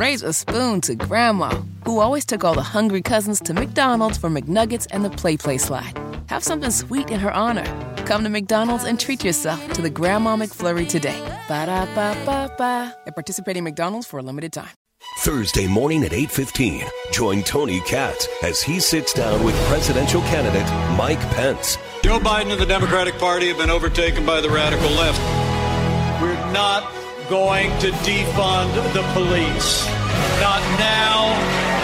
raise a spoon to Grandma, who always took all the hungry cousins to McDonald's for McNuggets and the PlayPlace slide. Have something sweet in her honor. Come to McDonald's and treat yourself to the Grandma McFlurry today. Ba da ba ba ba. At participating McDonald's for a limited time. Thursday morning at 8:15, join Tony Katz as he sits down with presidential candidate Mike Pence. Joe Biden and the Democratic Party have been overtaken by the radical left. We're not going to defund the police. Not now,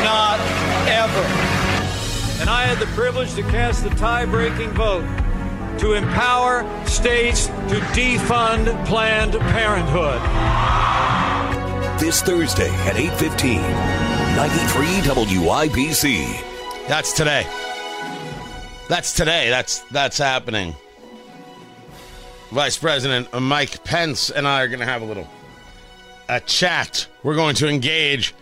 not ever. And I had the privilege to cast the tie-breaking vote to empower states to defund Planned Parenthood. This Thursday at 8:15, 93 WIBC. That's today. That's today. That's that's happening. Vice President Mike Pence and I are going to have a little a chat. We're going to engage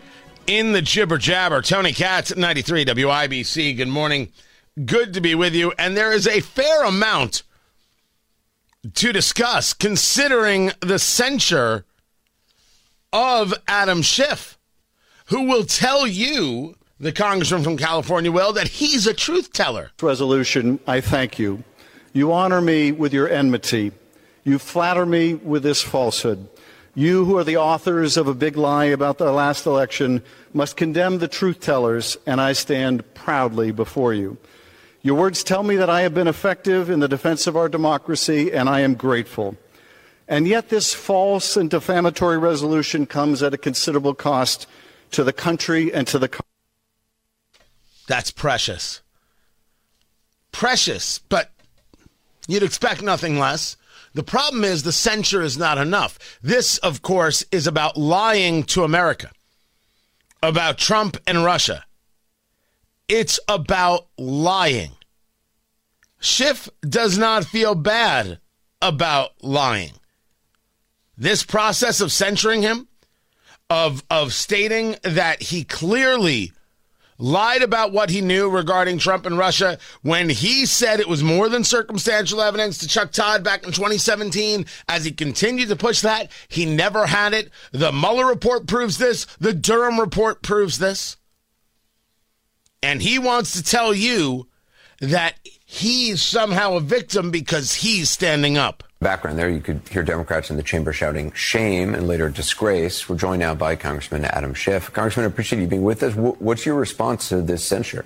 in the jibber jabber. Tony Katz, 93 WIBC. Good morning. Good to be with you. And there is a fair amount to discuss considering the censure of Adam Schiff, who will tell you, the congressman from California, will, that he's a truth teller. Resolution, I thank you. You honor me with your enmity. You flatter me with this falsehood. You, who are the authors of a big lie about the last election, must condemn the truth tellers, and I stand proudly before you. Your words tell me that I have been effective in the defense of our democracy, and I am grateful. And yet, this false and defamatory resolution comes at a considerable cost to the country and to the. That's precious. Precious, but you'd expect nothing less. The problem is the censure is not enough. This, of course, is about lying to America, about Trump and Russia. It's about lying. Schiff does not feel bad about lying. This process of censuring him, of, of stating that he clearly lied about what he knew regarding Trump and Russia when he said it was more than circumstantial evidence to Chuck Todd back in 2017. As he continued to push that, he never had it. The Mueller report proves this. The Durham report proves this. And he wants to tell you that he's somehow a victim because he's standing up background there, you could hear Democrats in the chamber shouting shame and later disgrace. We're joined now by Congressman Adam Schiff. Congressman, I appreciate you being with us. What's your response to this censure?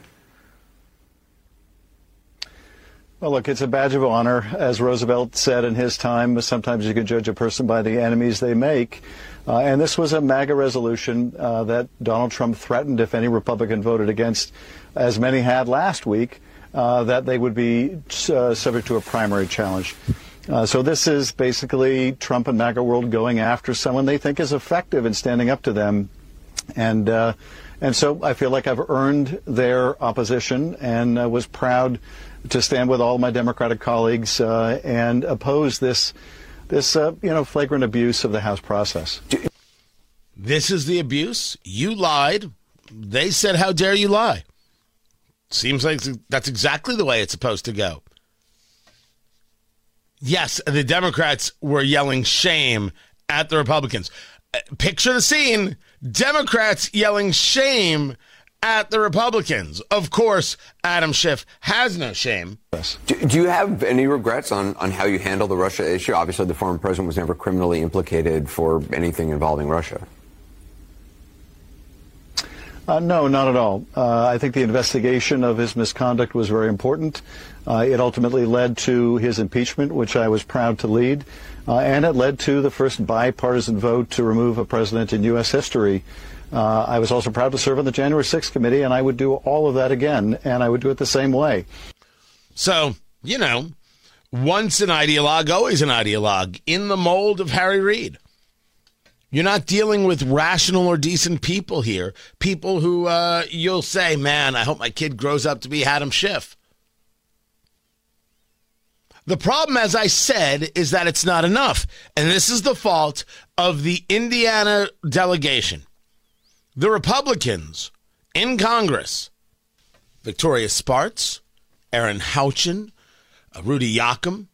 Well, look, it's a badge of honor. As Roosevelt said in his time, sometimes you can judge a person by the enemies they make. Uh, and this was a MAGA resolution uh, that Donald Trump threatened if any Republican voted against, as many had last week, uh, that they would be uh, subject to a primary challenge. Uh, so this is basically Trump and MAGA world going after someone they think is effective in standing up to them, and uh, and so I feel like I've earned their opposition and uh, was proud to stand with all my Democratic colleagues uh, and oppose this this uh, you know flagrant abuse of the House process. This is the abuse. You lied. They said, "How dare you lie?" Seems like that's exactly the way it's supposed to go. Yes, the Democrats were yelling shame at the Republicans. Uh, picture the scene Democrats yelling shame at the Republicans. Of course, Adam Schiff has no shame. Do, do, you have any regrets on, on how you handle the Russia issue? Obviously, the former president was never criminally implicated for anything involving Russia. Uh, no, not at all. Uh, I think the investigation of his misconduct was very important. Uh, it ultimately led to his impeachment, which I was proud to lead, uh, and it led to the first bipartisan vote to remove a president in U.S. history. Uh, I was also proud to serve on the January 6th committee, and I would do all of that again, and I would do it the same way. So, you know, once an ideologue, always an ideologue, in the mold of Harry Reid. You're not dealing with rational or decent people here. People who uh, you'll say, man, I hope my kid grows up to be Adam Schiff. The problem, as I said, is that it's not enough. And this is the fault of the Indiana delegation. The Republicans in Congress, Victoria Spartz, Erin Houchin, uh, Rudy Yakym,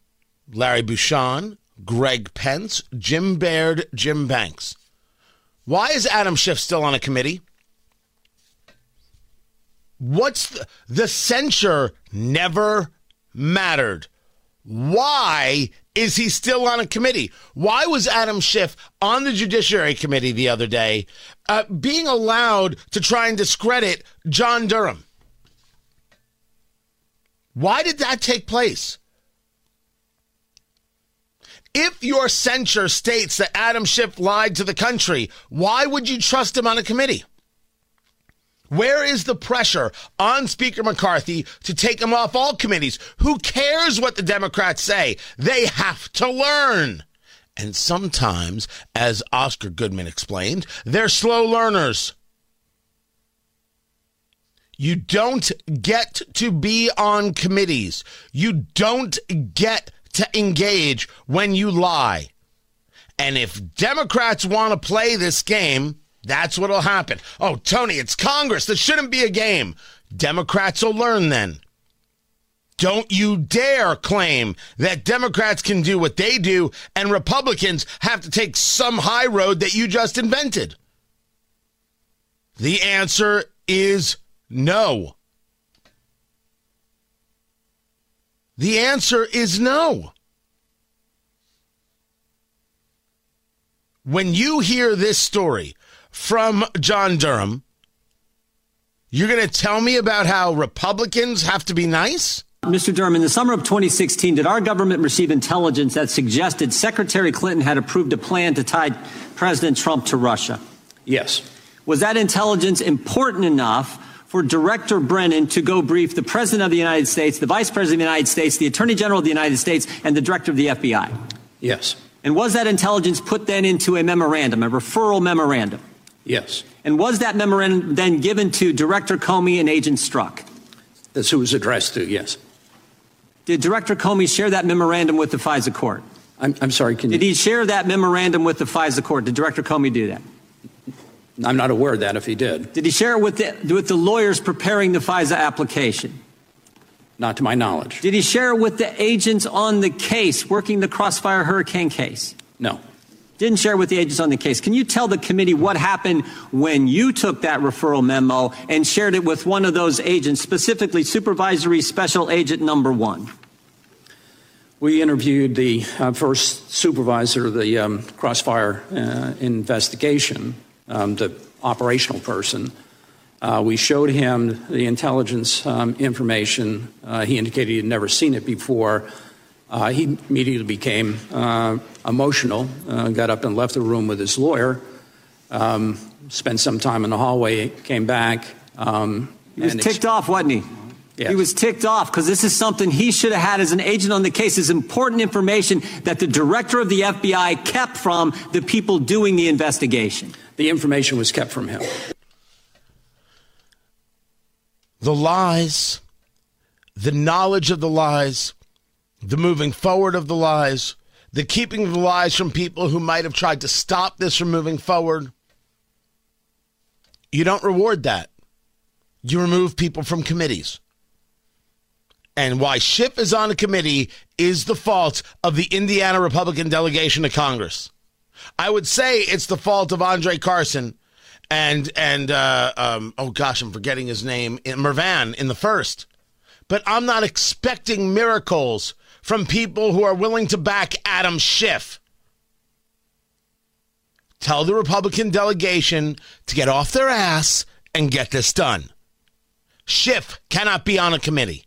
Larry Bucshon, Greg Pence, Jim Baird, Jim Banks. Why is Adam Schiff still on a committee? What's the, the censure never mattered. Why is he still on a committee? Why was Adam Schiff on the Judiciary Committee the other day uh, being allowed to try and discredit John Durham? Why did that take place? If your censure states that Adam Schiff lied to the country, why would you trust him on a committee? Where is the pressure on Speaker McCarthy to take him off all committees? Who cares what the Democrats say? They have to learn. And sometimes, as Oscar Goodman explained, they're slow learners. You don't get to be on committees. You don't get to engage when you lie. And if Democrats want to play this game, that's what'll happen. Oh, Tony, it's Congress. This shouldn't be a game. Democrats will learn then. Don't you dare claim that Democrats can do what they do and Republicans have to take some high road that you just invented. The answer is no. The answer is no. When you hear this story from John Durham, you're going to tell me about how Republicans have to be nice? Mr. Durham, in the summer of 2016, did our government receive intelligence that suggested Secretary Clinton had approved a plan to tie President Trump to Russia? Yes. Was that intelligence important enough for Director Brennan to go brief the President of the United States, the Vice President of the United States, the Attorney General of the United States, and the Director of the FBI? Yes. And was that intelligence put then into a memorandum, a referral memorandum? Yes. And was that memorandum then given to Director Comey and Agent Strzok? That's who it was addressed to, yes. Did Director Comey share that memorandum with the FISA court? I'm, I'm sorry, can you? Did he share that memorandum with the FISA court? Did Director Comey do that? I'm not aware of that if he did. Did he share it with the, with the lawyers preparing the FISA application? Not to my knowledge. Did he share it with the agents on the case working the Crossfire Hurricane case? No. Didn't share with the agents on the case. Can you tell the committee what happened when you took that referral memo and shared it with one of those agents, specifically Supervisory Special Agent Number One? We interviewed the uh, first supervisor of the um, Crossfire uh, investigation, um, the operational person. Uh, we showed him the intelligence um, information. Uh, he indicated he had never seen it before. Uh, he immediately became uh, emotional, uh, got up and left the room with his lawyer, um, spent some time in the hallway, came back. Um, he was ticked ex- off, wasn't he? Yes. He was ticked off because this is something he should have had as an agent on the case. Is important information that the director of the FBI kept from the people doing the investigation. The information was kept from him. The lies, the knowledge of the lies, the moving forward of the lies, the keeping of the lies from people who might have tried to stop this from moving forward. You don't reward that. You remove people from committees. And why Schiff is on a committee is the fault of the Indiana Republican delegation to Congress. I would say it's the fault of Andre Carson and and uh, um, oh gosh, I'm forgetting his name, Mrvan in the first. But I'm not expecting miracles from people who are willing to back Adam Schiff. Tell the Republican delegation to get off their ass and get this done. Schiff cannot be on a committee.